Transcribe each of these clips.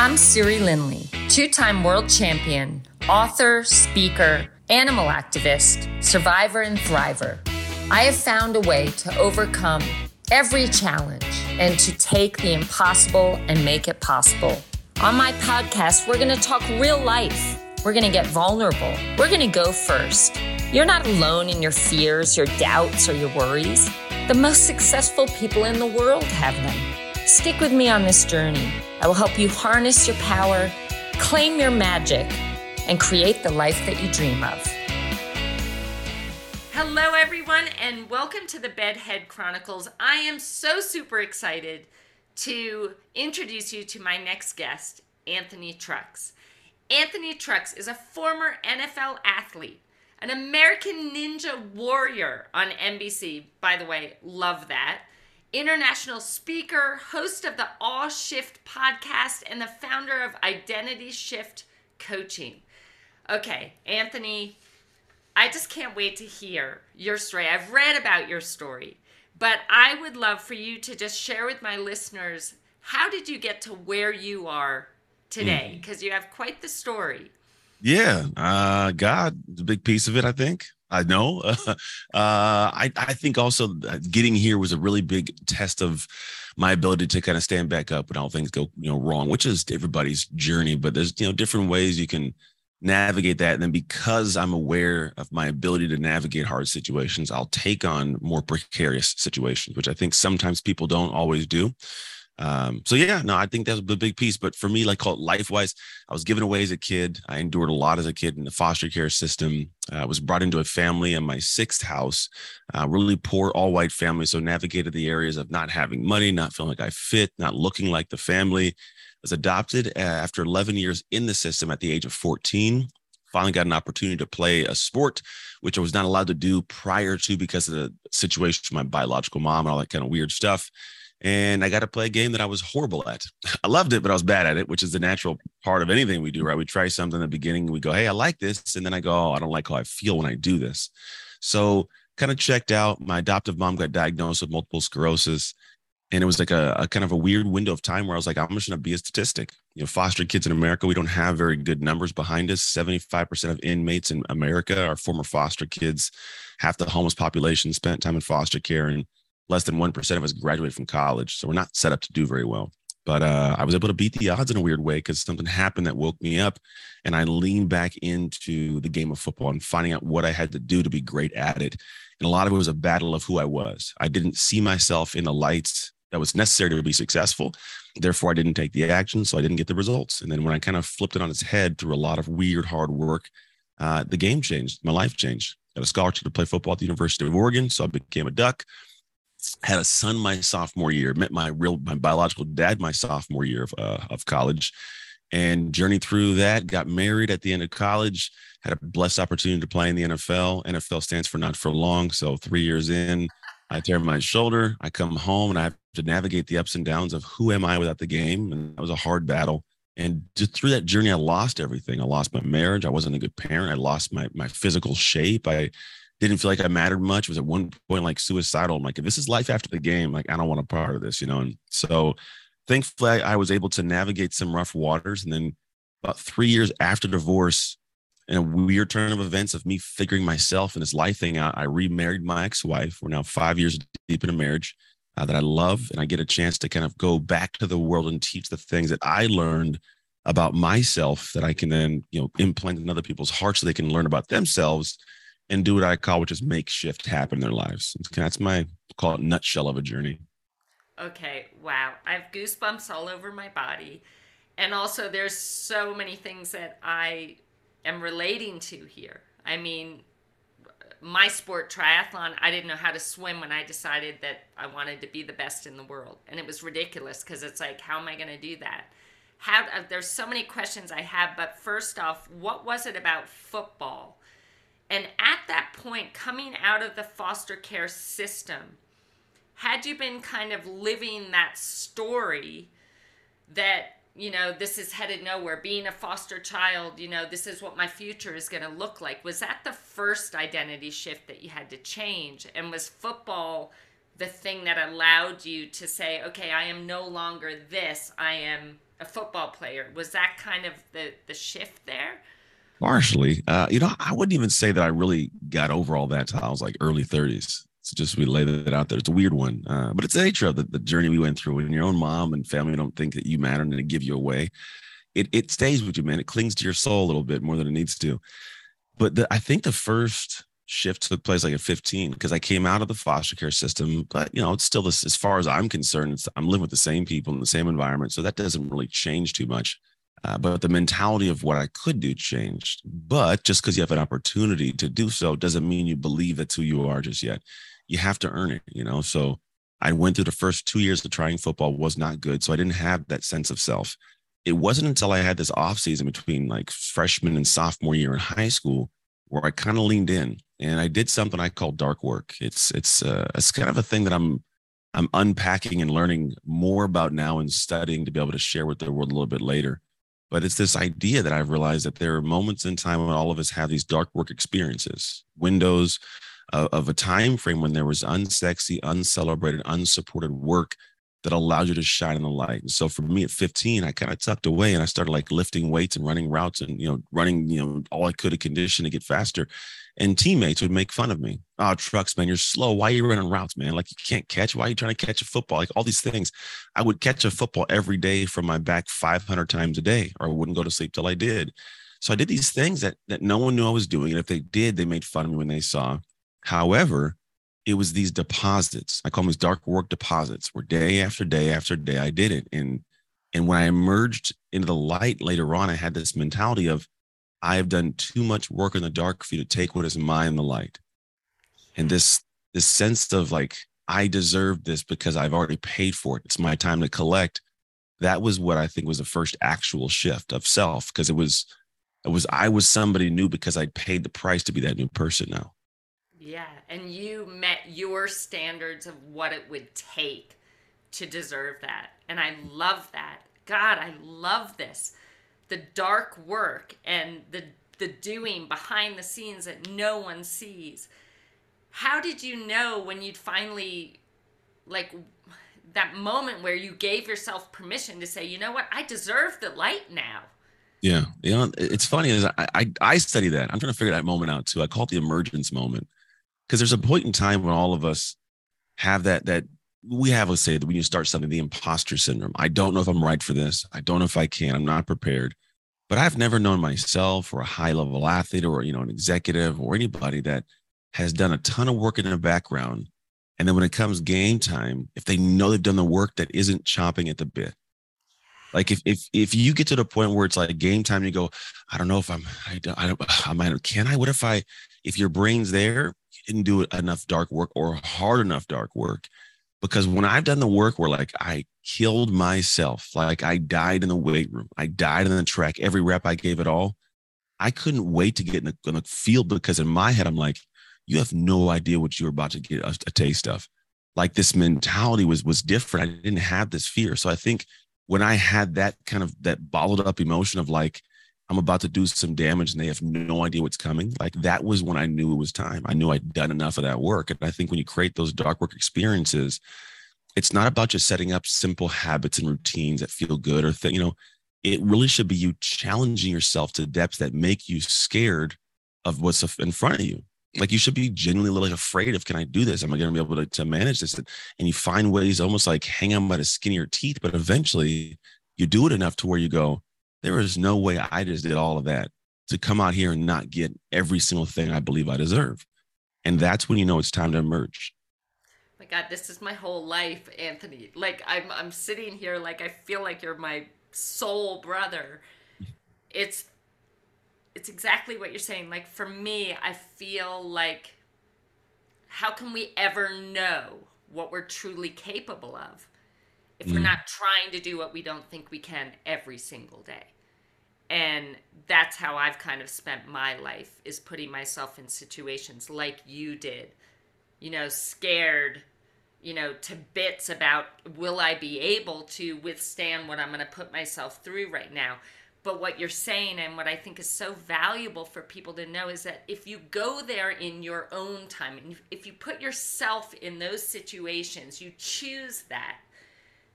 I'm Siri Lindley, two time world champion, author, speaker, animal activist, survivor, and thriver. I have found a way to overcome every challenge and to take the impossible and make it possible. On my podcast, we're going to talk real life. We're going to get vulnerable. We're going to go first. You're not alone in your fears, your doubts, or your worries. The most successful people in the world have them. Stick with me on this journey. I will help you harness your power, claim your magic, and create the life that you dream of. Hello, everyone, and welcome to the Bedhead Chronicles. I am so super excited to introduce you to my next guest, Anthony Trucks. Anthony Trucks is a former NFL athlete an American Ninja Warrior on NBC. By the way, love that. International speaker, host of the Aww Shift podcast, and the founder of Identity Shift Coaching. Okay, Anthony, I just can't wait to hear your story. I've read about your story, but I would love for you to just share with my listeners how did you get to where you are today? Because mm. you have quite the story. Yeah, uh, God, a big piece of it. I think. I know. uh, I I think also getting here was a really big test of my ability to kind of stand back up when all things go you know wrong, which is everybody's journey. But there's you know different ways you can navigate that. And then because I'm aware of my ability to navigate hard situations, I'll take on more precarious situations, which I think sometimes people don't always do. Um, so yeah, no, I think that's a big piece. But for me, like called life wise, I was given away as a kid. I endured a lot as a kid in the foster care system. I was brought into a family in my sixth house, uh, really poor, all white family. So navigated the areas of not having money, not feeling like I fit, not looking like the family. Was adopted uh, after 11 years in the system at the age of 14 finally got an opportunity to play a sport, which I was not allowed to do prior to because of the situation with my biological mom and all that kind of weird stuff and I got to play a game that I was horrible at. I loved it, but I was bad at it, which is the natural part of anything we do, right? We try something in the beginning, we go, Hey, I like this. And then I go, Oh, I don't like how I feel when I do this. So kind of checked out. My adoptive mom got diagnosed with multiple sclerosis. And it was like a, a kind of a weird window of time where I was like, I'm just going to be a statistic. You know, foster kids in America, we don't have very good numbers behind us. 75% of inmates in America are former foster kids. Half the homeless population spent time in foster care. And less than 1% of us graduate from college. So we're not set up to do very well. But uh, I was able to beat the odds in a weird way because something happened that woke me up. And I leaned back into the game of football and finding out what I had to do to be great at it. And a lot of it was a battle of who I was. I didn't see myself in the lights that was necessary to be successful. Therefore, I didn't take the action. So I didn't get the results. And then when I kind of flipped it on its head through a lot of weird, hard work, uh, the game changed. My life changed. I got a scholarship to play football at the University of Oregon. So I became a Duck had a son my sophomore year met my real my biological dad my sophomore year of, uh, of college. And journeyed through that got married at the end of college had a blessed opportunity to play in the nfl nfl stands for not for long. So three years in i tear my shoulder i come home and i have to navigate the ups and downs of who am i without the game. And that was a hard battle. And just through that journey i lost everything. I lost my marriage. I wasn't a good parent. I lost my my physical shape. I didn't feel like I mattered much. Was at one point like suicidal. I'm like, if this is life after the game, like I don't want a part of this, you know. And so, thankfully, I was able to navigate some rough waters. And then, about three years after divorce, in a weird turn of events of me figuring myself and this life thing out, I remarried my ex-wife. We're now five years deep in a marriage uh, that I love, and I get a chance to kind of go back to the world and teach the things that I learned about myself that I can then, you know, implant in other people's hearts so they can learn about themselves and do what I call, which is make shift happen in their lives. That's my call it nutshell of a journey. Okay, wow. I have goosebumps all over my body. And also there's so many things that I am relating to here. I mean, my sport triathlon, I didn't know how to swim when I decided that I wanted to be the best in the world. And it was ridiculous because it's like, how am I going to do that? How, uh, there's so many questions I have, but first off, what was it about football and at that point, coming out of the foster care system, had you been kind of living that story that, you know, this is headed nowhere, being a foster child, you know, this is what my future is going to look like, was that the first identity shift that you had to change? And was football the thing that allowed you to say, okay, I am no longer this, I am a football player. Was that kind of the, the shift there? Partially. Uh, you know, I wouldn't even say that I really got over all that until I was like early 30s. It's just we lay that out there. It's a weird one, uh, but it's the nature of the, the journey we went through. When your own mom and family don't think that you matter and they give you away, it it stays with you, man. It clings to your soul a little bit more than it needs to. But the, I think the first shift took place like at 15 because I came out of the foster care system. But you know, it's still this as far as I'm concerned, I'm living with the same people in the same environment, so that doesn't really change too much. Uh, but the mentality of what I could do changed. But just because you have an opportunity to do so doesn't mean you believe that's who you are just yet. You have to earn it, you know. So I went through the first two years of trying football was not good, so I didn't have that sense of self. It wasn't until I had this off season between like freshman and sophomore year in high school where I kind of leaned in and I did something I call dark work. It's it's uh, it's kind of a thing that I'm I'm unpacking and learning more about now and studying to be able to share with the world a little bit later. But it's this idea that I've realized that there are moments in time when all of us have these dark work experiences, windows of, of a time frame when there was unsexy, uncelebrated, unsupported work that allowed you to shine in the light. And so for me at 15, I kind of tucked away and I started like lifting weights and running routes and, you know, running, you know, all I could to condition to get faster. And teammates would make fun of me. Oh, trucks, man, you're slow. Why are you running routes, man? Like you can't catch. Why are you trying to catch a football? Like all these things. I would catch a football every day from my back 500 times a day, or I wouldn't go to sleep till I did. So I did these things that that no one knew I was doing. And if they did, they made fun of me when they saw. However, it was these deposits. I call them these dark work deposits where day after day after day I did it. And and when I emerged into the light later on, I had this mentality of I have done too much work in the dark for you to take what is mine in the light. And this this sense of like, I deserve this because I've already paid for it. It's my time to collect. That was what I think was the first actual shift of self because it was it was I was somebody new because I'd paid the price to be that new person now. Yeah. And you met your standards of what it would take to deserve that. And I love that. God, I love this. The dark work and the the doing behind the scenes that no one sees. How did you know when you'd finally like that moment where you gave yourself permission to say, you know what, I deserve the light now? Yeah, you know, it's funny is I, I I study that. I'm trying to figure that moment out too. I call it the emergence moment because there's a point in time when all of us have that that we have let's say that when you start something the imposter syndrome. I don't know if i'm right for this. I don't know if i can. I'm not prepared. But i've never known myself or a high level athlete or you know an executive or anybody that has done a ton of work in the background. And then when it comes game time if they know they've done the work that isn't chopping at the bit. Like if if if you get to the point where it's like game time you go i don't know if i'm i don't i don't i might can i? What if i if your brain's there didn't do enough dark work or hard enough dark work. Because when I've done the work where like I killed myself, like I died in the weight room, I died in the track, every rep I gave it all, I couldn't wait to get in the, in the field because in my head, I'm like, you have no idea what you're about to get a, a taste of. Like this mentality was was different. I didn't have this fear. So I think when I had that kind of that bottled up emotion of like, I'm about to do some damage and they have no idea what's coming. Like that was when I knew it was time. I knew I'd done enough of that work. And I think when you create those dark work experiences, it's not about just setting up simple habits and routines that feel good or th- you know, it really should be you challenging yourself to depths that make you scared of what's in front of you. Like you should be genuinely like afraid of, can I do this? Am I going to be able to, to manage this? And you find ways almost like hang on by the skin of your teeth, but eventually you do it enough to where you go, there is no way I just did all of that to come out here and not get every single thing I believe I deserve. And that's when you know it's time to emerge. My God, this is my whole life, Anthony. Like I'm I'm sitting here like I feel like you're my soul brother. It's it's exactly what you're saying. Like for me, I feel like how can we ever know what we're truly capable of if mm. we're not trying to do what we don't think we can every single day and that's how i've kind of spent my life is putting myself in situations like you did you know scared you know to bits about will i be able to withstand what i'm going to put myself through right now But what you're saying, and what I think is so valuable for people to know, is that if you go there in your own time, and if you put yourself in those situations, you choose that,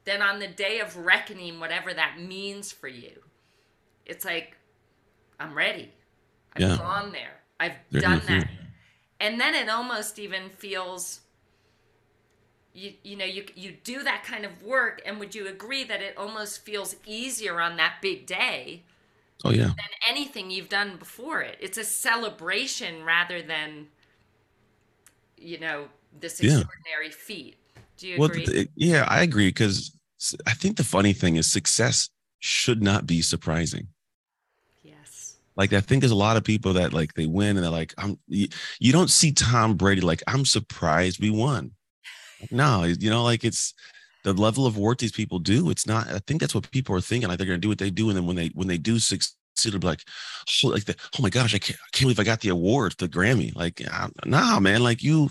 then on the day of reckoning, whatever that means for you, it's like, I'm ready. I've yeah. gone there. I've done that. And then it almost even feels you you know you you do that kind of work and would you agree that it almost feels easier on that big day oh yeah than anything you've done before it it's a celebration rather than you know this extraordinary yeah. feat do you well, agree th- yeah i agree because i think the funny thing is success should not be surprising yes like i think there's a lot of people that like they win and they're like i'm you, you don't see tom brady like i'm surprised we won no, you know, like it's the level of work these people do. It's not. I think that's what people are thinking. Like they're going to do what they do, and then when they when they do succeed, it'll be like, oh, like the, oh my gosh, I can't, I can't believe I got the award, the Grammy. Like, nah, man. Like you,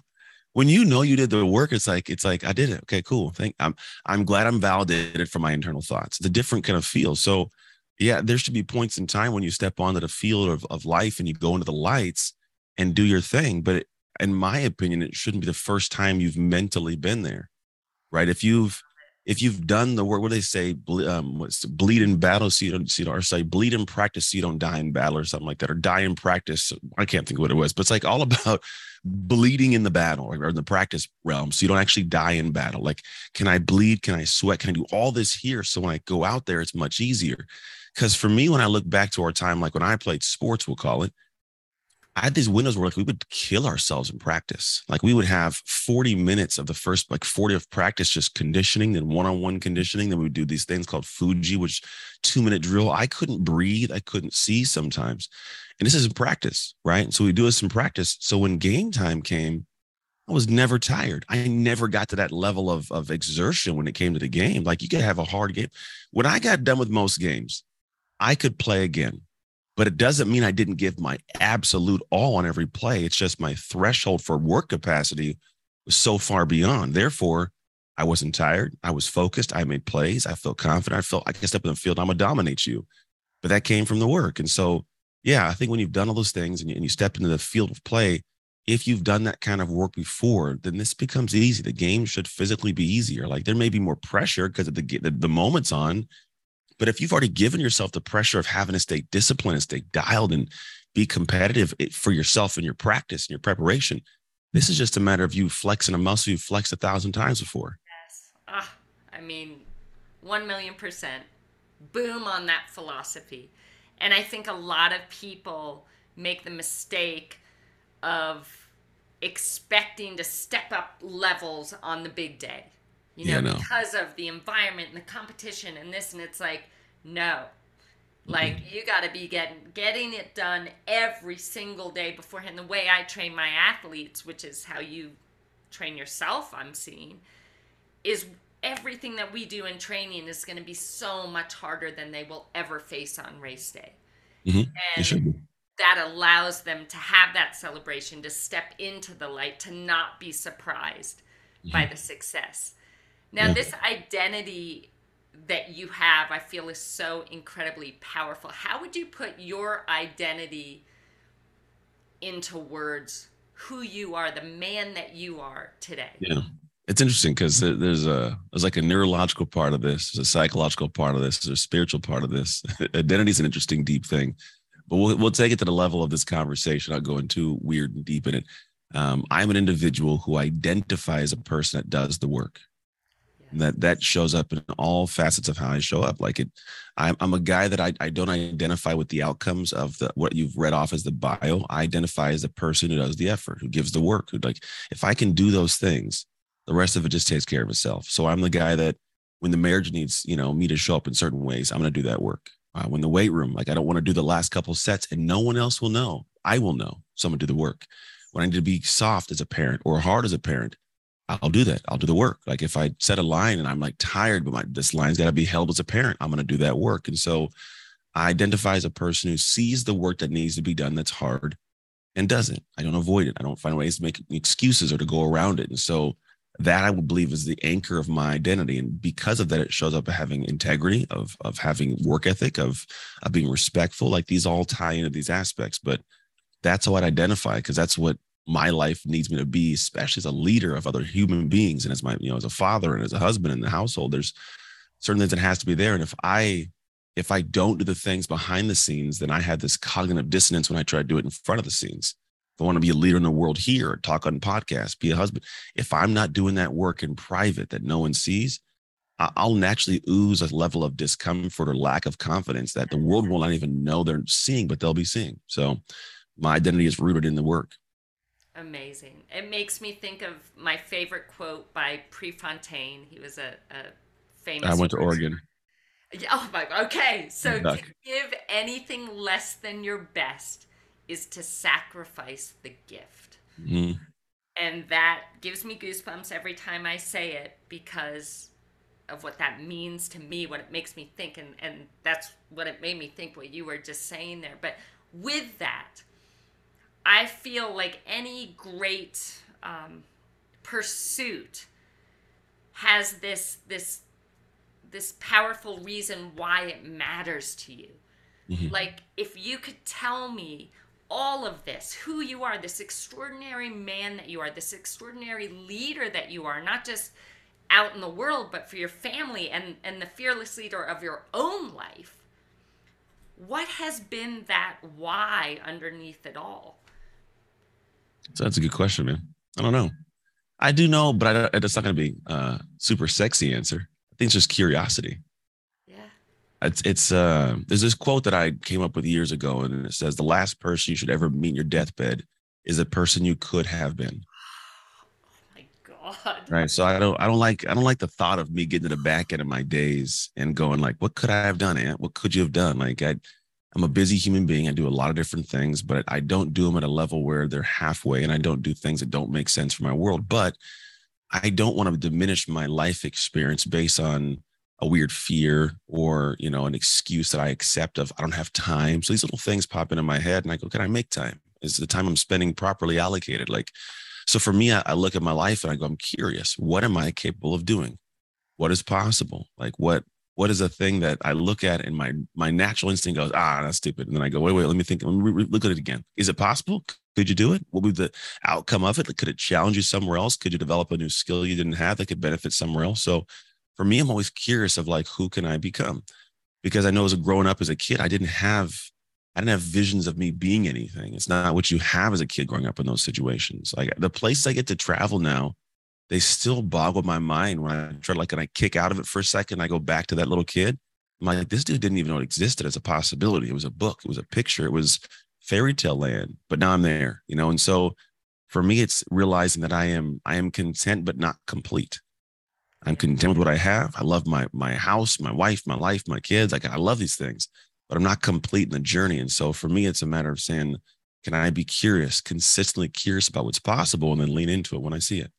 when you know you did the work, it's like it's like I did it. Okay, cool. Thank. I'm I'm glad I'm validated for my internal thoughts. A different kind of feel. So, yeah, there should be points in time when you step onto the field of of life and you go into the lights and do your thing. But in my opinion, it shouldn't be the first time you've mentally been there, right? If you've if you've done the work, what do they say? Ble- um, what's bleed in battle, so you don't see, or say bleed in practice, so you don't die in battle, or something like that, or die in practice. I can't think what it was, but it's like all about bleeding in the battle or in the practice realm, so you don't actually die in battle. Like, can I bleed? Can I sweat? Can I do all this here? So when I go out there, it's much easier. Because for me, when I look back to our time, like when I played sports, we'll call it, I had these windows where like we would kill ourselves in practice. Like we would have 40 minutes of the first like 40 of practice, just conditioning, then one-on-one conditioning. Then we would do these things called Fuji, which two minute drill. I couldn't breathe. I couldn't see sometimes. And this is in practice, right? So we do this in practice. So when game time came, I was never tired. I never got to that level of, of exertion when it came to the game. Like you could have a hard game. When I got done with most games, I could play again but it doesn't mean I didn't give my absolute all on every play. It's just my threshold for work capacity was so far beyond. Therefore, I wasn't tired. I was focused. I made plays. I felt confident. I felt I can step in the field. I'm gonna dominate you. But that came from the work. And so, yeah, I think when you've done all those things and you, and you step into the field of play, if you've done that kind of work before, then this becomes easy. The game should physically be easier. Like there may be more pressure because the, the the moment's on, but if you've already given yourself the pressure of having to stay disciplined and stay dialed and be competitive for yourself and your practice and your preparation, this is just a matter of you flexing a muscle you flexed a thousand times before. Yes. Ah, I mean, one million percent. Boom on that philosophy. And I think a lot of people make the mistake of expecting to step up levels on the big day you know, yeah, no. because of the environment and the competition and this and it's like no like mm-hmm. you got to be getting getting it done every single day beforehand the way i train my athletes which is how you train yourself i'm seeing is everything that we do in training is going to be so much harder than they will ever face on race day mm-hmm. and that allows them to have that celebration to step into the light to not be surprised mm-hmm. by the success now, yeah. this identity that you have, I feel, is so incredibly powerful. How would you put your identity into words? Who you are, the man that you are today. Yeah, it's interesting because there's a there's like a neurological part of this, there's a psychological part of this, there's a spiritual part of this. identity is an interesting, deep thing, but we'll we'll take it to the level of this conversation. I'll go into weird and deep in it. Um, I'm an individual who identifies a person that does the work that that shows up in all facets of how I show up. Like it, I'm, I'm a guy that I, I don't identify with the outcomes of the what you've read off as the bio. I identify as the person who does the effort, who gives the work. Who like if I can do those things, the rest of it just takes care of itself. So I'm the guy that when the marriage needs you know me to show up in certain ways, I'm to do that work. Uh, when the weight room, like I don't want to do the last couple sets and no one else will know. I will know. So I'm going to do the work. When I need to be soft as a parent or hard as a parent, I'll do that. I'll do the work. Like if I set a line and I'm like tired, but my this line's got to be held as a parent, I'm going to do that work. And so I identify as a person who sees the work that needs to be done that's hard and doesn't. I don't avoid it. I don't find ways to make excuses or to go around it. And so that I would believe is the anchor of my identity. And because of that, it shows up having integrity, of of having work ethic, of of being respectful. Like these all tie into these aspects. But that's how I'd identify because that's what my life needs me to be, especially as a leader of other human beings and as my, you know, as a father and as a husband in the household. There's certain things that has to be there. And if I if I don't do the things behind the scenes, then I had this cognitive dissonance when I try to do it in front of the scenes. If I want to be a leader in the world here, talk on podcasts, be a husband, if I'm not doing that work in private that no one sees, I'll naturally ooze a level of discomfort or lack of confidence that the world will not even know they're seeing, but they'll be seeing. So my identity is rooted in the work. Amazing. It makes me think of my favorite quote by Prefontaine. He was a, a famous. I went to Oregon. Oh my. Okay, so to give anything less than your best is to sacrifice the gift. Mm-hmm. And that gives me goosebumps every time I say it because of what that means to me, what it makes me think. And, and that's what it made me think, what you were just saying there. But with that, I feel like any great um, pursuit has this this this powerful reason why it matters to you. Mm-hmm. Like if you could tell me all of this, who you are, this extraordinary man that you are, this extraordinary leader that you are, not just out in the world, but for your family and, and the fearless leader of your own life. What has been that why underneath it all? So that's a good question, man. I don't know. I do know, but I, it's not going to be a super sexy answer. I think it's just curiosity. Yeah. It's it's uh there's this quote that I came up with years ago, and it says the last person you should ever meet in your deathbed is a person you could have been. Oh my God. Right. So I don't I don't like I don't like the thought of me getting to the back end of my days and going like, what could I have done, Aunt? What could you have done? Like I I'm a busy human being. I do a lot of different things, but I don't do them at a level where they're halfway and I don't do things that don't make sense for my world. But I don't want to diminish my life experience based on a weird fear or, you know, an excuse that I accept of I don't have time. So these little things pop into my head and I go, can I make time? Is the time I'm spending properly allocated? Like, so for me, I, I look at my life and I go, I'm curious. What am I capable of doing? What is possible? Like what what is a thing that I look at and my my natural instinct goes, ah, that's stupid. And then I go, wait, wait, let me think. Let me re- look at it again. Is it possible? Could you do it? What would be the outcome of it? Could it challenge you somewhere else? Could you develop a new skill you didn't have that could benefit somewhere else? So for me, I'm always curious of like, who can I become? Because I know as a growing up as a kid, I didn't have I didn't have visions of me being anything. It's not what you have as a kid growing up in those situations. Like the places I get to travel now, they still boggle my mind when I try like, and I kick out of it for a second. I go back to that little kid. I'm like, this dude didn't even know it existed as a possibility. It was a book, it was a picture, it was fairy tale land, but now I'm there, you know? And so for me, it's realizing that I am, I am content, but not complete. I'm content with what I have. I love my, my house, my wife, my life, my kids. Like I love these things, but I'm not complete in the journey. And so for me, it's a matter of saying, can I be curious, consistently curious about what's possible and then lean into it when I see it?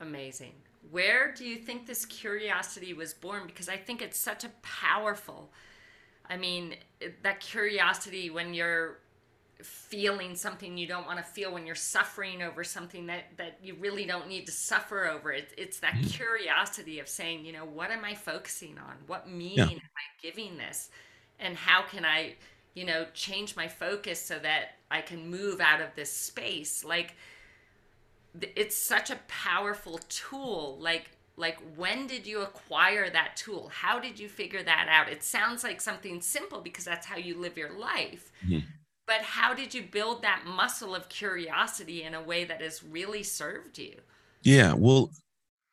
Amazing. Where do you think this curiosity was born? Because I think it's such a powerful, I mean, that curiosity when you're feeling something you don't want to feel when you're suffering over something that that you really don't need to suffer over it, it's that mm-hmm. curiosity of saying you know what am i focusing on what meaning yeah. am i giving this and how can i you know change my focus so that i can move out of this space like it's such a powerful tool like like when did you acquire that tool? How did you figure that out? It sounds like something simple because that's how you live your life. Mm-hmm. but how did you build that muscle of curiosity in a way that has really served you? Yeah well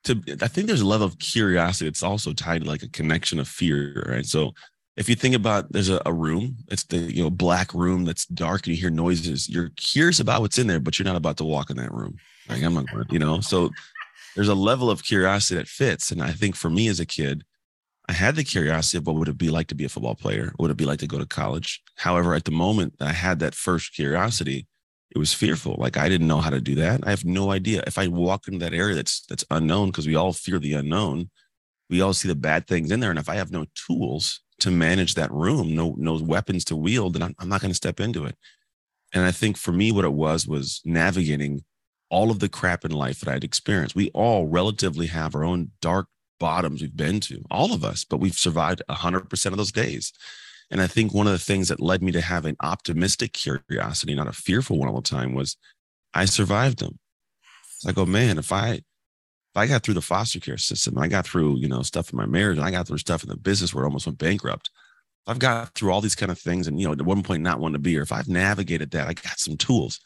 to i think there's a level of curiosity it's also tied to like a connection of fear right? So if you think about there's a, a, room it's the you know black room that's dark and you hear noises you're curious about what's in there but you're not about to walk in that room like i'm not going you know? So there's a level of curiosity that fits. And i think for me as a kid i had the curiosity of what would it be like to be a football player? What would it be like to go to college? However at the moment i had that first curiosity it was fearful. Like i didn't know how to do that. I have no idea. If i walk into that area that's that's unknown because we all fear the unknown we all see the bad things in there. And if i have no tools to manage that room, no no weapons to wield, then I'm, I'm not going to step into it. And I think for me, what it was was navigating all of the crap in life that I'd experienced. We all relatively have our own dark bottoms we've been to, all of us, but we've survived 100% of those days. And I think one of the things that led me to have an optimistic curiosity, not a fearful one all the time, was I survived them. I go, oh, man, if I if I got through the foster care system, I got through, you know, stuff in my marriage, and I got through stuff in the business where it almost went bankrupt. I've got through all these kind of things and, you know, at one point not wanting to be here. If I've navigated that, I got some tools.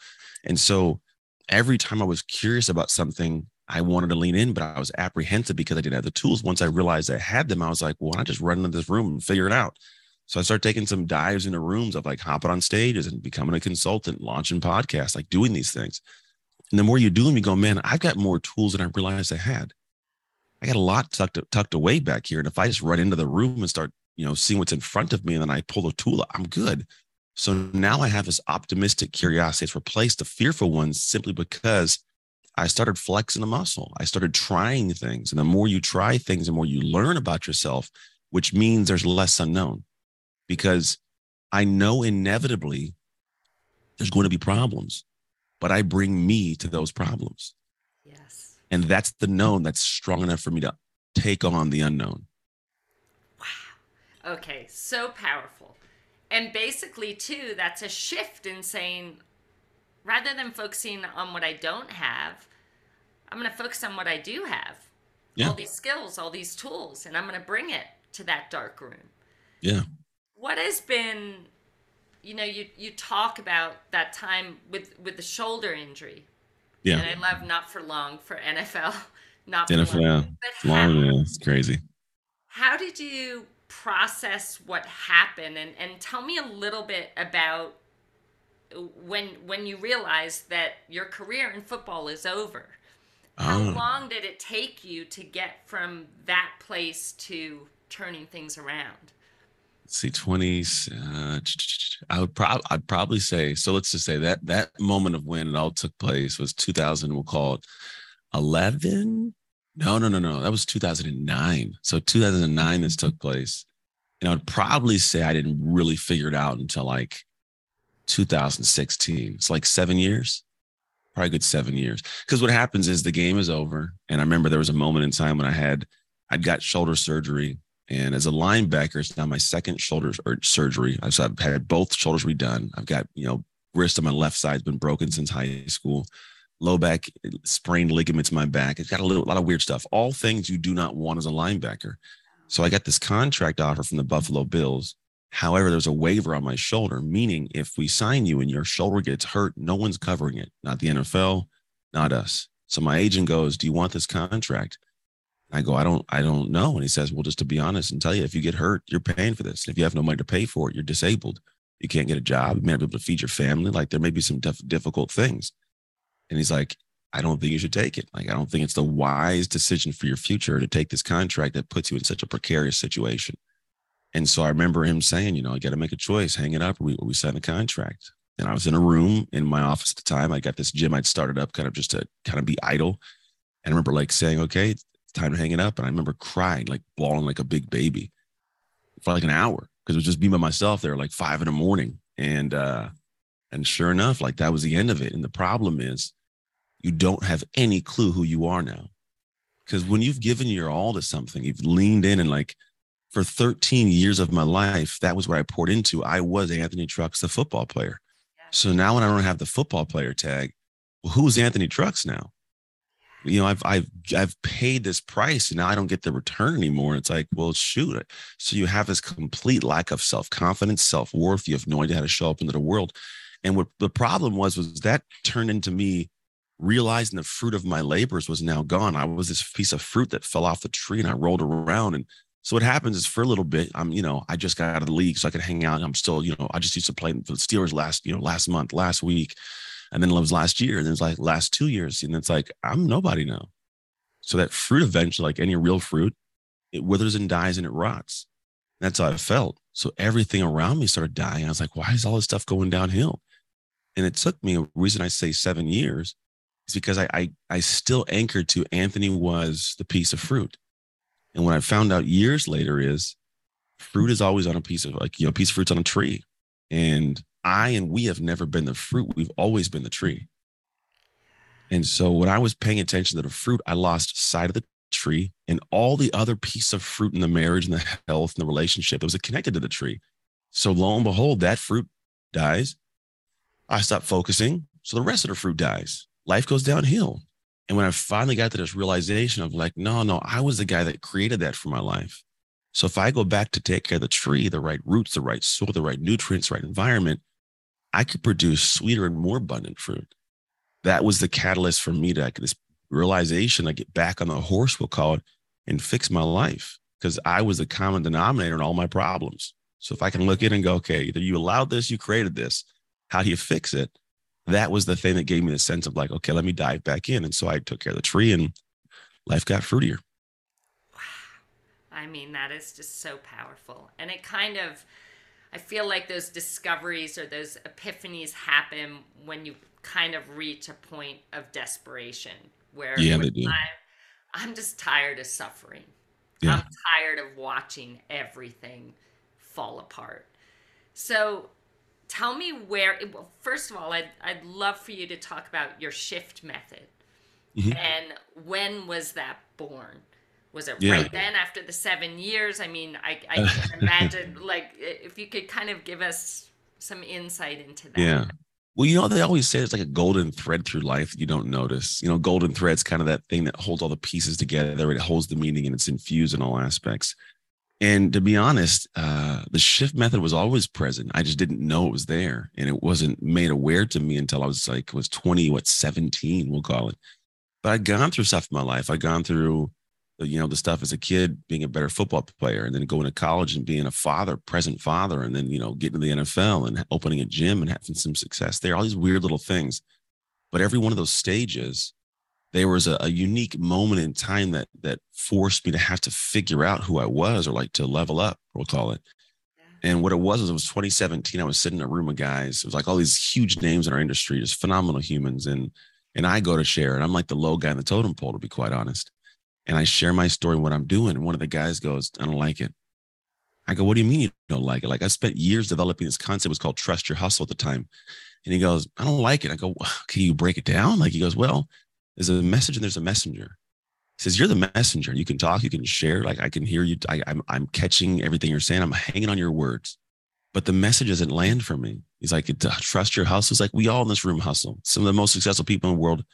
And so every time I was curious about something, I wanted to lean in, but I was apprehensive because I didn't have the tools. Once I realized I had them, I was like, well, I just run into this room and figure it out. So I started taking some dives into rooms of like hopping on stages and becoming a consultant, launching podcasts, like doing these things. And the more you do them, you go, man, I've got more tools than I realized I had. I got a lot tucked tucked away back here. And if I just run into the room and start, you know, seeing what's in front of me, and then I pull the tool, I'm good. So now I have this optimistic curiosity. It's replaced the fearful ones simply because I started flexing the muscle. I started trying things. And the more you try things, the more you learn about yourself, which means there's less unknown because I know inevitably there's going to be problems but I bring me to those problems. Yes. And that's the known that's strong enough for me to take on the unknown. Wow. Okay. So powerful. And basically, too, that's a shift in saying rather than focusing on what I don't have, I'm going to focus on what I do have. Yeah. All these skills, all these tools, and I'm going to bring it to that dark room. Yeah. What has been you know, you you talk about that time with with the shoulder injury. Yeah. And I love not for long for NFL. Not for NFL. Long. But long, how, yeah, it's crazy. How did you process what happened and and tell me a little bit about when when you realized that your career in football is over. How oh. long did it take you to get from that place to turning things around? see 20s uh, i would probably i'd probably say so let's just say that that moment of when it all took place was 2000 we'll call it 11 no no no no that was 2009 so 2009 this took place. And i would probably say i didn't really figure it out until like 2016 it's like seven years. Probably good seven years. Because what happens is the game is over. And i remember there was a moment in time when i had i'd got shoulder surgery. And as a linebacker, it's now my second shoulder surgery. So I've had both shoulders redone. I've got, you know, wrist on my left side has been broken since high school. Low back sprained ligaments in my back. It's got a little, a lot of weird stuff. All things you do not want as a linebacker. So I got this contract offer from the Buffalo Bills. However, there's a waiver on my shoulder, meaning if we sign you and your shoulder gets hurt, no one's covering it. Not the NFL, not us. So my agent goes, Do you want this contract? I go, I don't, I don't know. And he says, well, just to be honest and tell you, if you get hurt, you're paying for this. And if you have no money to pay for it, you're disabled. You can't get a job. You may not be able to feed your family. Like there may be some def- difficult things. And he's like, I don't think you should take it. Like, I don't think it's the wise decision for your future to take this contract that puts you in such a precarious situation. And so I remember him saying, you know, I got to make a choice, hang it up, or we, we sign a contract. And I was in a room in my office at the time. I got this gym I'd started up kind of just to kind of be idle. And I remember like saying, okay, it's time to hang it up. And I remember crying, like bawling like a big baby for like an hour because it was just me by myself there, like five in the morning. And uh, and sure enough, like that was the end of it. And the problem is you don't have any clue who you are now. Because when you've given your all to something, you've leaned in and like for 13 years of my life, that was what I poured into. I was Anthony Trucks, the football player. So now when I don't have the football player tag, well, who's Anthony Trucks now? you know, I've I've I've paid this price and now I don't get the return anymore. It's like, well, shoot. So you have this complete lack of self-confidence, self-worth. You have no idea how to show up into the world. And what the problem was was that turned into me realizing the fruit of my labors was now gone. I was this piece of fruit that fell off the tree and I rolled around. And so what happens is for a little bit, I'm, you know, I just got out of the league so I could hang out. I'm still, you know, I just used to play for the Steelers last, you know, last month, last week. And then it was last year, and then it's like last two years, and it's like I'm nobody now. So that fruit eventually, like any real fruit, it withers and dies and it rots. That's how I felt. So everything around me started dying. I was like, why is all this stuff going downhill? And it took me a reason I say seven years is because I, I I still anchored to Anthony was the piece of fruit. And what I found out years later is fruit is always on a piece of like, you know, piece of fruit's on a tree. And I and we have never been the fruit. We've always been the tree. And so when I was paying attention to the fruit, I lost sight of the tree and all the other piece of fruit in the marriage and the health and the relationship that was connected to the tree. So lo and behold, that fruit dies. I stop focusing. So the rest of the fruit dies. Life goes downhill. And when I finally got to this realization of like, no, no, I was the guy that created that for my life. So if I go back to take care of the tree, the right roots, the right soil, the right nutrients, right environment, I could produce sweeter and more abundant fruit. That was the catalyst for me to like, this realization. I get back on the horse, we'll call it, and fix my life because I was the common denominator in all my problems. So if I can look in and go, okay, either you allowed this, you created this, how do you fix it? That was the thing that gave me the sense of like, okay, let me dive back in. And so I took care of the tree and life got fruitier. Wow. I mean, that is just so powerful. And it kind of, I feel like those discoveries or those epiphanies happen when you kind of reach a point of desperation where yeah, they do. I, I'm just tired of suffering. Yeah. I'm tired of watching everything fall apart. So tell me where, it, well, first of all, I'd, I'd love for you to talk about your shift method. Mm-hmm. And when was that born? Was it yeah. right then after the seven years? I mean, I, I can imagine, like, if you could kind of give us some insight into that. Yeah. Well, you know, they always say it's like a golden thread through life you don't notice. You know, golden thread's kind of that thing that holds all the pieces together. It holds the meaning and it's infused in all aspects. And to be honest, uh, the shift method was always present. I just didn't know it was there, and it wasn't made aware to me until I was like was twenty, what seventeen, we'll call it. But I'd gone through stuff in my life. I'd gone through, you know, the stuff as a kid, being a better football player, and then going to college and being a father, present father, and then you know getting to the NFL and opening a gym and having some success there. All these weird little things. But every one of those stages there was a, a, unique moment in time that that forced me to have to figure out who I was or like to level up, we'll call it. And what it was was it was 2017. I was sitting in a room of guys. It was like all these huge names in our industry, just phenomenal humans. And and I go to share, and I'm like the low guy in the totem pole, to be quite honest. And I share my story, what I'm doing. And one of the guys goes, I don't like it. I go, what do you mean you don't like it? Like I spent years developing this concept. It was called trust your hustle at the time. And he goes, I don't like it. I go, can you break it down? Like he goes, well, there's a message and there's a messenger. He says, You're the messenger. You can talk, you can share. Like I can hear you. I, I'm, I'm catching everything you're saying. I'm hanging on your words. But the message doesn't land for me. He's like, trust your hustle. It's like we all in this room hustle. Some of the most successful people in the world,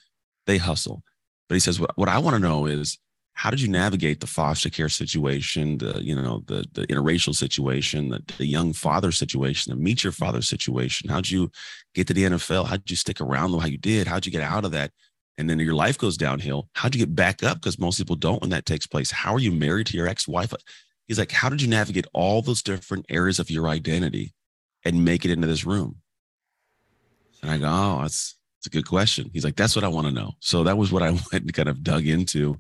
they hustle. But he says, what, what I want to know is how did you navigate the foster care situation, the you know the the interracial situation, the, the young father situation, the meet your father situation? How'd you get to the NFL? How'd you stick around how you did? How'd you get out of that? And then your life goes downhill. How'd you get back up? Because most people don't when that takes place. How are you married to your ex wife? He's like, How did you navigate all those different areas of your identity and make it into this room? And I go, Oh, that's, that's a good question. He's like, That's what I want to know. So that was what I went and kind of dug into.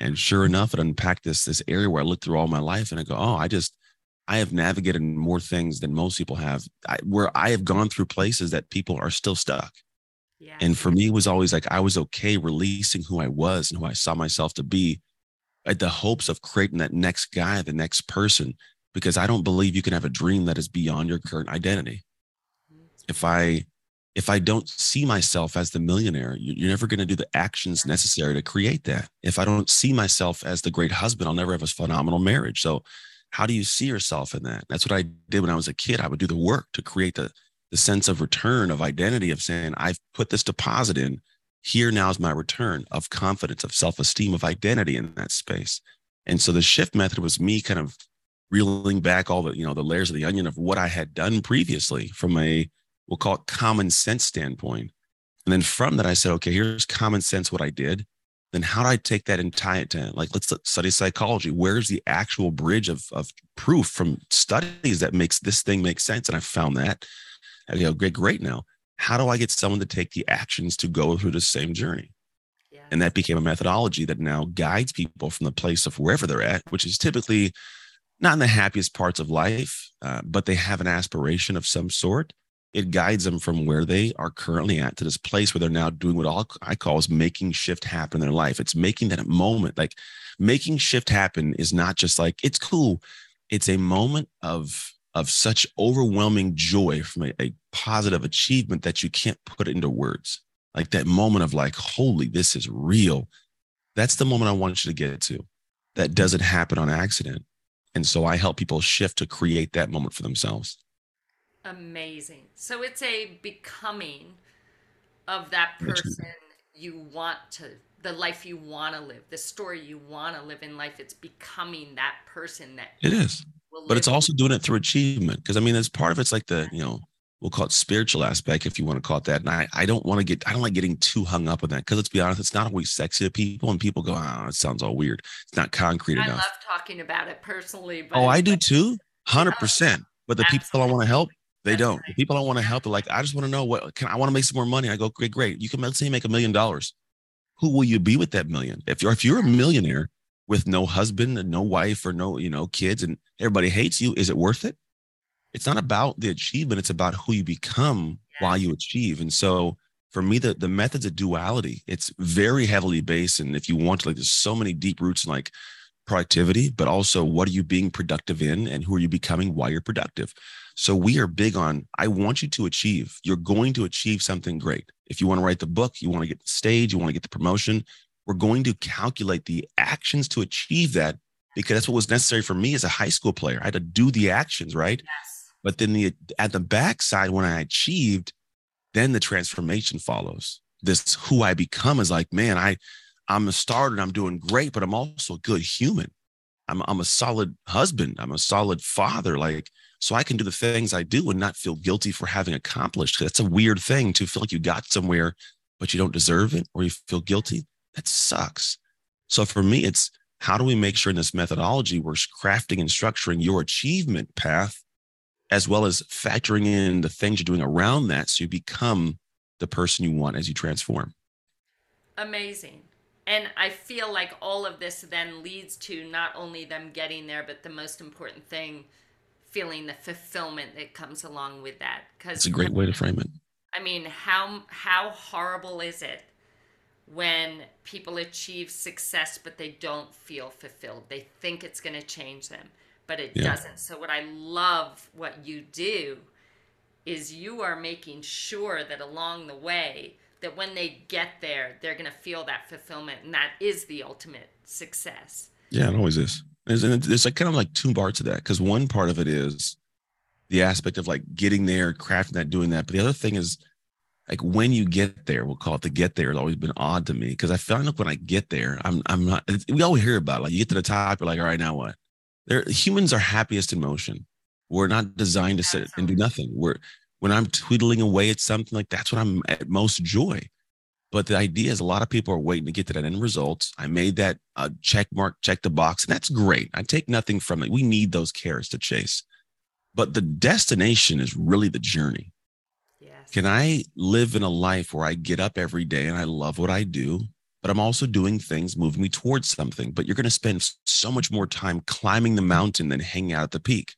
And sure enough, it unpacked this this area where I looked through all my life and I go, Oh, I just I have navigated more things than most people have, I, where I have gone through places that people are still stuck yeah. And for me, it was always like I was okay releasing who I was and who I saw myself to be at the hopes of creating that next guy, the next person, because I don't believe you can have a dream that is beyond your current identity. If I if I don't see myself as the millionaire, you're never going to do the actions necessary to create that. If I don't see myself as the great husband, I'll never have a phenomenal marriage. So, how do you see yourself in that? That's what I did when I was a kid. I would do the work to create the the sense of return of identity of saying i've put this deposit in. Here now is my return of confidence of self-esteem of identity in that space. And so the shift method was me kind of reeling back all the you know the layers of the onion of what i had done previously from a we'll call it common sense standpoint. And then from that i said okay here's common sense what i did. Then how do i take that and tie it to like let's study psychology. Where's the actual bridge of, of proof from studies that makes this thing make sense? And i found that you know, great, great now. How do I get someone to take the actions to go through the same journey? Yeah. And that became a methodology that now guides people from the place of wherever they're at, which is typically not in the happiest parts of life, uh, but they have an aspiration of some sort. It guides them from where they are currently at to this place where they're now doing what all I call is making shift happen in their life. It's making that moment. Like making shift happen is not just like it's cool. It's a moment of of such overwhelming joy from a, a, positive achievement that you can't put it into words. like that moment of like, holy, this is real. That's the moment I want you to get to. That doesn't happen on accident. And so I help people shift to create that moment for themselves. Amazing. So it's a becoming of that person you want to, the life you want to live, the story you want to live in life. It's becoming that person that it is. But it's also doing it through achievement. Because I mean, as part of it's like the, you know, we'll call it spiritual aspect if you want to call it that. And I, I don't want to get, I don't like getting too hung up on that because let's be honest, it's not always sexy to people and people go, ah, oh, it sounds all weird. It's not concrete I enough. I love talking about it personally. oh, I do too. 100%. But the Absolutely. people I want to help, they That's don't. Right. The people I want to help are like, I just want to know what can I want to make some more money. I go, great, great. You can let's say you make a million dollars. Who will you be with that million? If you're if you're a millionaire with no husband and no wife or no, you know, kids and everybody hates you, is it worth it? it's not about the achievement it's about who you become yeah. while you achieve and so for me the, the methods of duality it's very heavily based and if you want to like there's so many deep roots in like productivity but also what are you being productive in and who are you becoming while you're productive so we are big on i want you to achieve you're going to achieve something great if you want to write the book you want to get the stage you want to get the promotion we're going to calculate the actions to achieve that because that's what was necessary for me as a high school player i had to do the actions right yes but then the at the backside, when I achieved, then the transformation follows. This who I become is like, man, I I'm a starter and I'm doing great, but I'm also a good human. I'm I'm a solid husband. I'm a solid father. Like, so I can do the things I do and not feel guilty for having accomplished. That's a weird thing to feel like you got somewhere, but you don't deserve it or you feel guilty. That sucks. So for me, it's how do we make sure in this methodology we're crafting and structuring your achievement path as well as factoring in the things you're doing around that so you become the person you want as you transform. Amazing. And I feel like all of this then leads to not only them getting there, but the most important thing, feeling the fulfillment that comes along with that. Because it's a great way to frame it. I mean, how how horrible is it when people achieve success but they don't feel fulfilled? They think it's going to change them but it yeah. doesn't. So what I love what you do is you are making sure that along the way that when they get there, they're going to feel that fulfillment, and that is the ultimate success. Yeah, it always is. There's, there's like kind of like two parts of that because one part of it is the aspect of like getting there, crafting that, doing that, but the other thing is like when you get there, we'll call it the get there. Has always been odd to me because I find like when I get there, I'm I'm not. We always hear about it. like you get to the top, you're like, all right, now what? They're, humans are happiest in motion. We're not designed to sit and do nothing. We're when I'm twiddling away at something like that's when I'm at most joy. But the idea is a lot of people are waiting to get to that end result. I made that uh, check mark, check the box, and that's great. I take nothing from it. We need those carrots to chase. But the destination is really the journey. Can I live in a life where I get up every day and I love what I do? but I'm also doing things moving me towards something. But you're going to spend so much more time climbing the mountain than hanging out at the peak.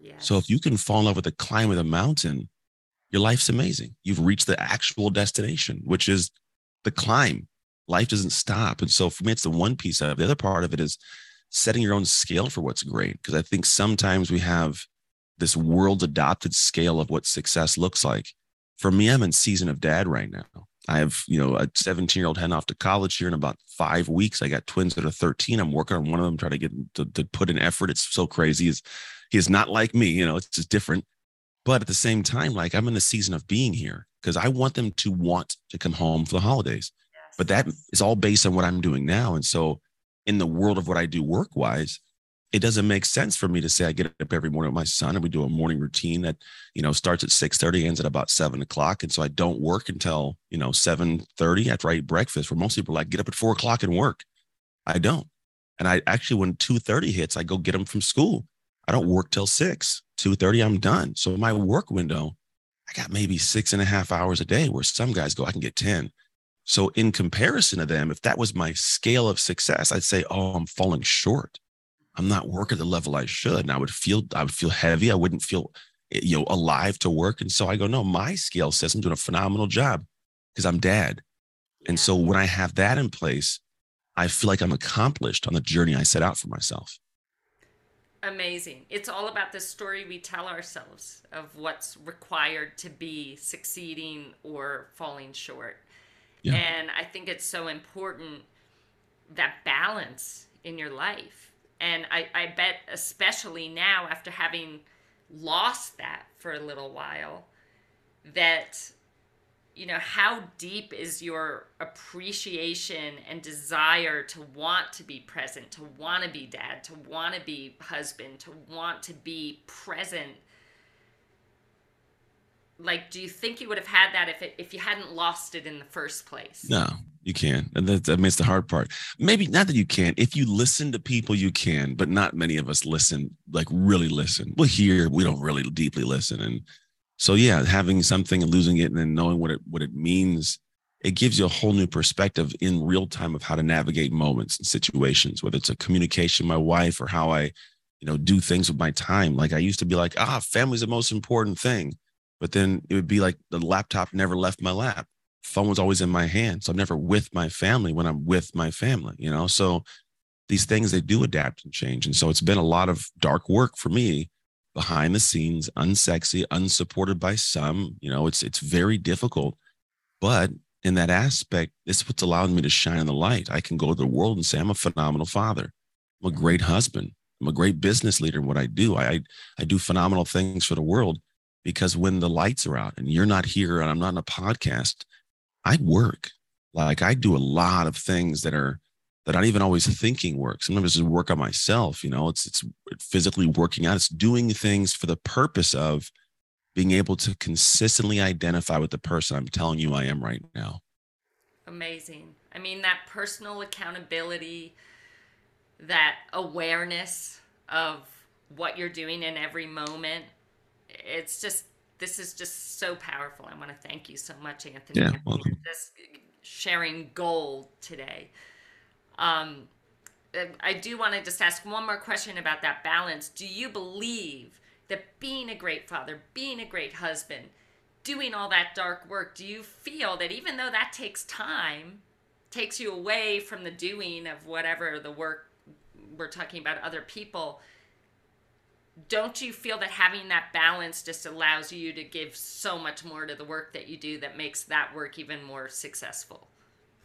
Yes. So if you can fall in love with the climb of the mountain, your life's amazing. You've reached the actual destination, which is the climb. Life doesn't stop. And so for me, it's the one piece of it. The other part of it is setting your own scale for what's great. Because I think sometimes we have this world adopted scale of what success looks like. For me, I'm in season of dad right now. I have, you know, a 17 year old heading off to college here in about five weeks. I got twins that are 13. I'm working on one of them, trying to get to, to put in effort. It's so crazy. He is not like me, you know, it's just different. But at the same time, like I'm in the season of being here because I want them to want to come home for the holidays. Yes. But that is all based on what I'm doing now. And so in the world of what I do work wise, it doesn't make sense for me to say I get up every morning with my son and we do a morning routine that, you know, starts at 6 30, ends at about seven o'clock. And so I don't work until, you know, 7 30 after I eat breakfast, where most people like get up at four o'clock and work. I don't. And I actually, when 2 30 hits, I go get them from school. I don't work till 6, 2 30, I'm done. So my work window, I got maybe six and a half hours a day where some guys go, I can get 10. So in comparison to them, if that was my scale of success, I'd say, oh, I'm falling short I'm not working the level I should. And I would feel, I would feel heavy. I wouldn't feel, eh, you know, alive to work. And so I go, no, my scale says I'm doing a phenomenal job because I'm dad. Yeah. And so when I have that in place, I feel like I'm accomplished on the journey I set out for myself. Amazing. It's all about the story we tell ourselves of what's required to be succeeding or falling short. Yeah. And I think it's so important that balance in your life. And I, I bet, especially now after having lost that for a little while, that you know how deep is your appreciation and desire to want to be present to want to be dad to want to be husband to want to be present? Like do you think you would have had that if it, if you hadn't lost it in the first place? No you can. And that, that makes the hard part. Maybe not that you can. If you listen to people you can but not many of us listen like really listen. Well hear, we don't really deeply listen. And so yeah having something and losing it and then knowing what it what it means it gives you a whole new perspective in real time of how to navigate moments and situations whether it's a communication my wife or how i you know do things with my time. Like i used to be like ah family's the most important thing. But then it would be like the laptop never left my lap. Phone was always in my hand. So I'm never with my family when I'm with my family, you know? So these things, they do adapt and change. And so it's been a lot of dark work for me behind the scenes, unsexy, unsupported by some, you know, it's, it's very difficult. But in that aspect, it's what's allowed me to shine in the light. I can go to the world and say, I'm a phenomenal father. I'm a great husband. I'm a great business leader in what I do. I, I do phenomenal things for the world because when the lights are out and you're not here and I'm not in a podcast, I work. Like I do a lot of things that are that I'm even always thinking work. Sometimes it's work on myself, you know, it's it's physically working out. It's doing things for the purpose of being able to consistently identify with the person I'm telling you I am right now. Amazing. I mean, that personal accountability, that awareness of what you're doing in every moment it's just this is just so powerful. I want to thank you so much, Anthony, yeah, for this sharing gold today. Um, I do want to just ask one more question about that balance. Do you believe that being a great father, being a great husband, doing all that dark work, do you feel that even though that takes time, takes you away from the doing of whatever the work we're talking about other people, don't you feel that having that balance just allows you to give so much more to the work that you do that makes that work even more successful?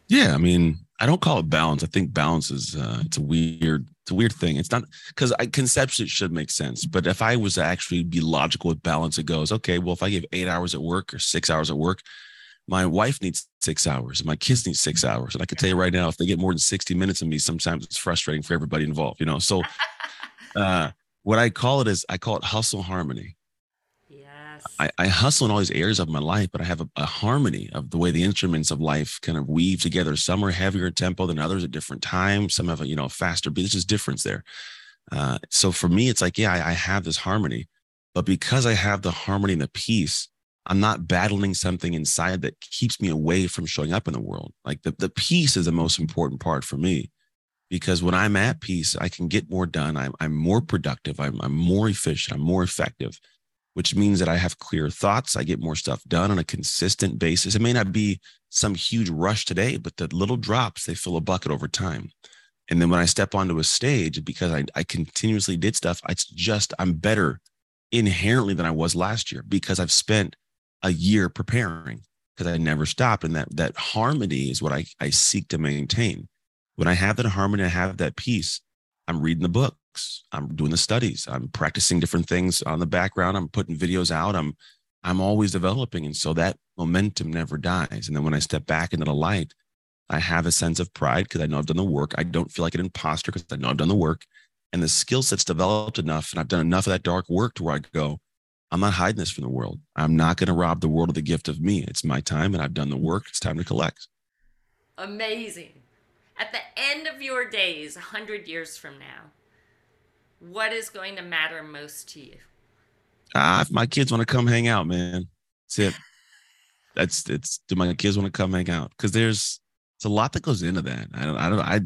Yeah, I mean, I don't call it balance. I think balance is uh, it's a weird it's a weird thing. It's not because I conceptually it should make sense, but if I was to actually be logical with balance, it goes okay. Well, if I give eight hours at work or six hours at work, my wife needs six hours and my kids need six hours. And I can tell you right now, if they get more than 60 minutes of me, sometimes it's frustrating for everybody involved, you know? So, uh, what I call it is I call it hustle harmony. Yes. I, I hustle in all these areas of my life, but I have a, a, harmony of the way the instruments of life kind of weave together. Some are heavier tempo than others at different times. Some have a you know faster beat. There's just difference there. Uh, so for me, it's like, yeah, I, I have this harmony, but because I have the harmony and the peace, I'm not battling something inside that keeps me away from showing up in the world. Like the, the peace is the most important part for me because when I'm at peace, I can get more done. I'm, I'm more productive. I'm, I'm more efficient. I'm more effective, which means that I have clear thoughts. I get more stuff done on a consistent basis. It may not be some huge rush today, but the little drops, they fill a bucket over time. And then when I step onto a stage, because I, I continuously did stuff, it's just, I'm better inherently than I was last year because I've spent a year preparing because I never stopped. And that, that harmony is what I, I seek to maintain when I have that harmony, I have that peace. I'm reading the books. I'm doing the studies. I'm practicing different things on the background. I'm putting videos out. I'm I'm always developing. And so that momentum never dies. And then when I step back into the light, I have a sense of pride because I know I've done the work. I don't feel like an imposter because I know I've done the work. And the skill set's developed enough and I've done enough of that dark work to where I go, I'm not hiding this from the world. I'm not going to rob the world of the gift of me. It's my time and I've done the work. It's time to collect. Amazing at the end of your days, 100 years from now, what is going to matter most to you? Ah, if my kids want to come hang out, man. That's it. That's it's do my kids want to come hang out? Because there's it's a lot that goes into that. I don't I don't I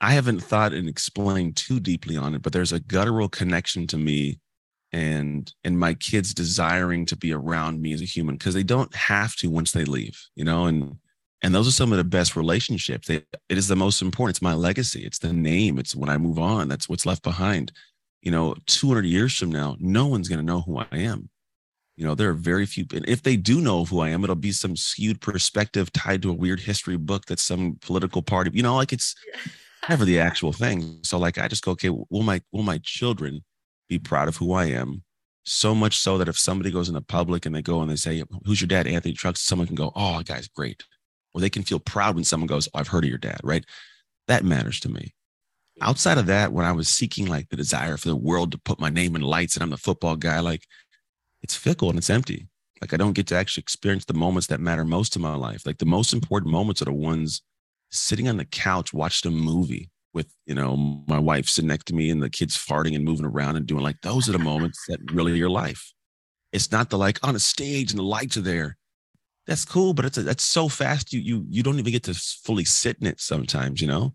I haven't thought and explained too deeply on it, but there's a guttural connection to me and and my kids desiring to be around me as a human because they don't have to once they leave, you know, and and those are some of the best relationships. It, it is the most important. It's my legacy. It's the name. It's when I move on. That's what's left behind. You know, 200 years from now, no one's going to know who I am. You know, there are very few, and if they do know who I am, it'll be some skewed perspective tied to a weird history book that's some political party. You know, like it's never the actual thing. So, like, I just go, okay, will my will my children be proud of who I am? So much so that if somebody goes in the public and they go and they say, "Who's your dad?" Anthony Trucks, someone can go, "Oh, guy's great," or they can feel proud when someone goes, oh, "I've heard of your dad." Right? That matters to me. Outside of that, when I was seeking like the desire for the world to put my name in lights and I'm the football guy, like it's fickle and it's empty. Like I don't get to actually experience the moments that matter most in my life. Like the most important moments are the ones sitting on the couch watching a movie with, you know, my wife sitting next to me and the kids farting and moving around and doing like those are the moments that really are your life. It's not the like oh, on a stage and the lights are there. That's cool, but it's a, that's so fast you you you don't even get to fully sit in it sometimes, you know.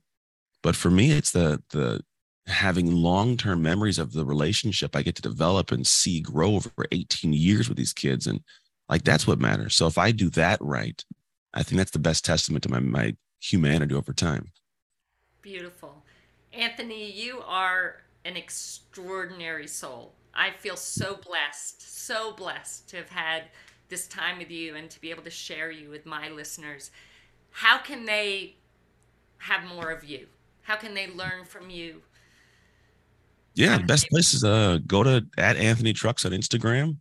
But for me, it's the the having long-term memories of the relationship I get to develop and see grow over 18 years with these kids. And like that's what matters. So if I do that right, I think that's the best testament to my my humanity over time. Beautiful. Anthony, you are an extraordinary soul. I feel so blessed, so blessed to have had this time with you and to be able to share you with my listeners. How can they have more of you? How can they learn from you? Yeah, the best place is uh go to at Anthony Trucks on Instagram.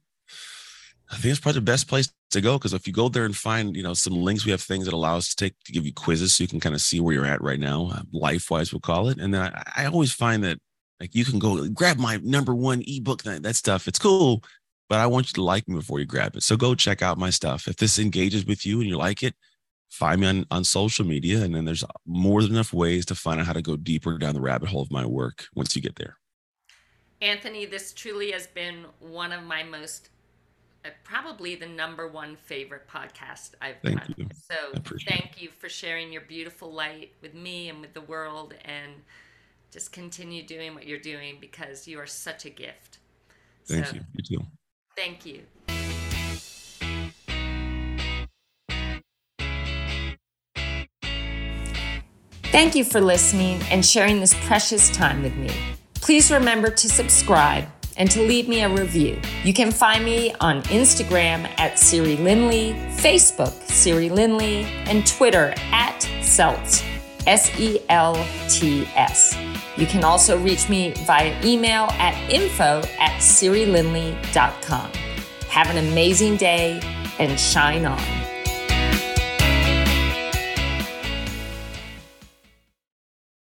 I think it's probably the best place to go because if you go there and find, you know, some links, we have things that allow us to take to give you quizzes so you can kind of see where you're at right now, uh, life wise, we'll call it. And then I, I, always find that like you can go grab my number one ebook, that, that stuff. It's cool, but I want you to like me before you grab it. So go check out my stuff. If this engages with you and you like it, find me on, on social media. And then there's more than enough ways to find out how to go deeper down the rabbit hole of my work once you get there. Anthony, this truly has been one of my most, uh, probably the number one favorite podcast I've thank done. You. So thank it. you for sharing your beautiful light with me and with the world and just continue doing what you're doing because you are such a gift. Thank so, you. You too. Thank you. Thank you for listening and sharing this precious time with me. Please remember to subscribe and to leave me a review. You can find me on Instagram at Siri Lindley, Facebook Siri Lindley, and Twitter at Selts, S E L T S. You can also reach me via email at info at sirilindley.com. Have an amazing day and shine on.